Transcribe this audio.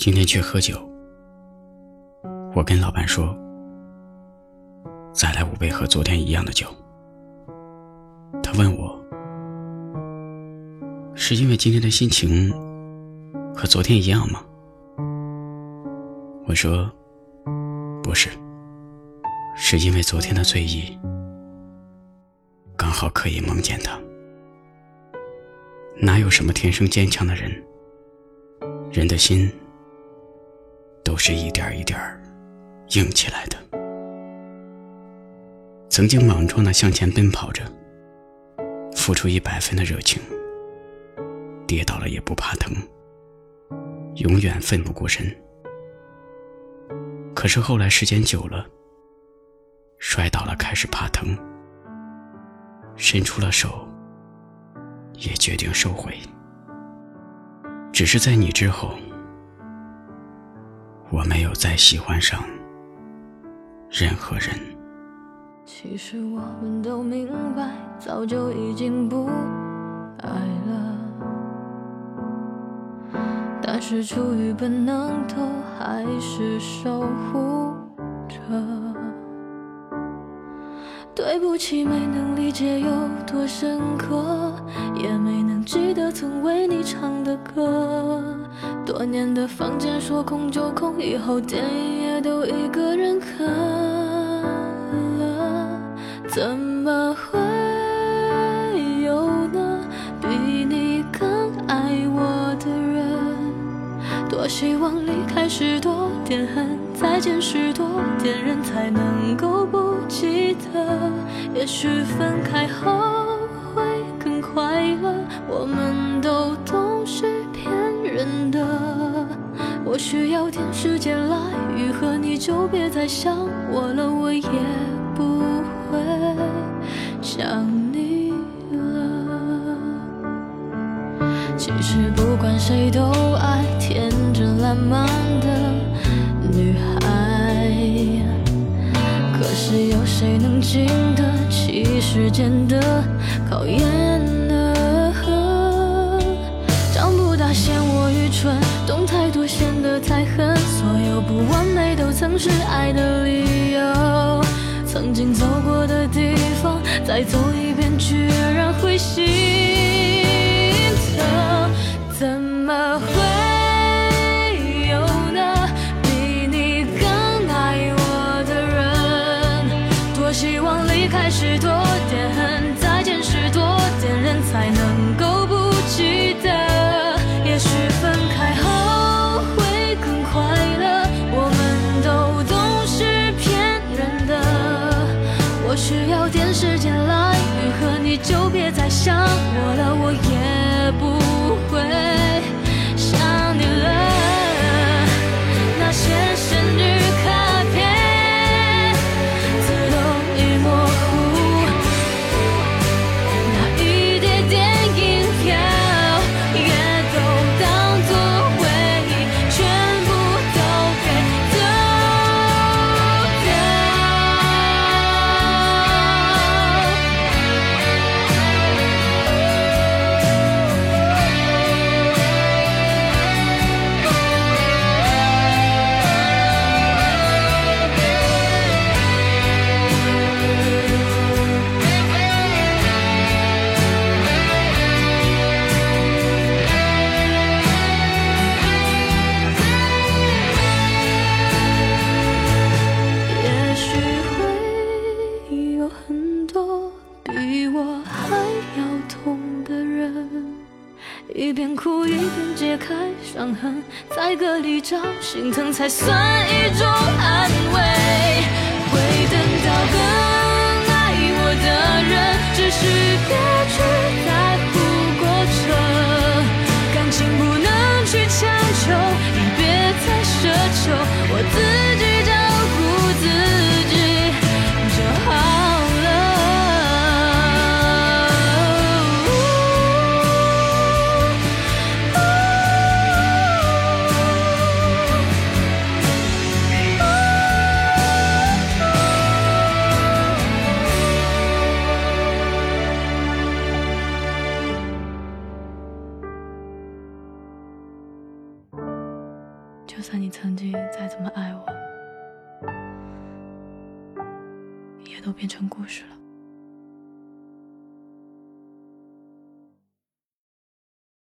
今天去喝酒，我跟老板说，再来五杯和昨天一样的酒。他问我，是因为今天的心情和昨天一样吗？我说，不是，是因为昨天的醉意刚好可以梦见他。哪有什么天生坚强的人？人的心都是一点一点硬起来的。曾经莽撞的向前奔跑着，付出一百分的热情，跌倒了也不怕疼，永远奋不顾身。可是后来时间久了，摔倒了开始怕疼，伸出了手，也决定收回。只是在你之后，我没有再喜欢上任何人。其实我们都明白，早就已经不爱了，但是出于本能，都还是守护着。对不起，没能理解有多深刻，也没能记得曾为你唱的歌。多年的房间说空就空，以后电影也都一个人看了，怎么会有呢？比你更爱我的人？多希望离开时多点恨，再见时多点人，才能够不记得。也许分开后会更快乐，我们都懂是骗人的。我需要点时间来愈合，你就别再想我了，我也不会想你了。其实不管谁都爱天真烂漫经得起时间的考验呢？长不大嫌我愚蠢，懂太多显得太狠，所有不完美都曾是爱的理由。曾经走过的地方，再走一遍，居然会心疼，怎么会需要点时间来愈合，你就别再想我了，我也不会。解开伤痕，在歌里找心疼，才算一种安慰。会等到更就算你曾经再怎么爱我，也都变成故事了。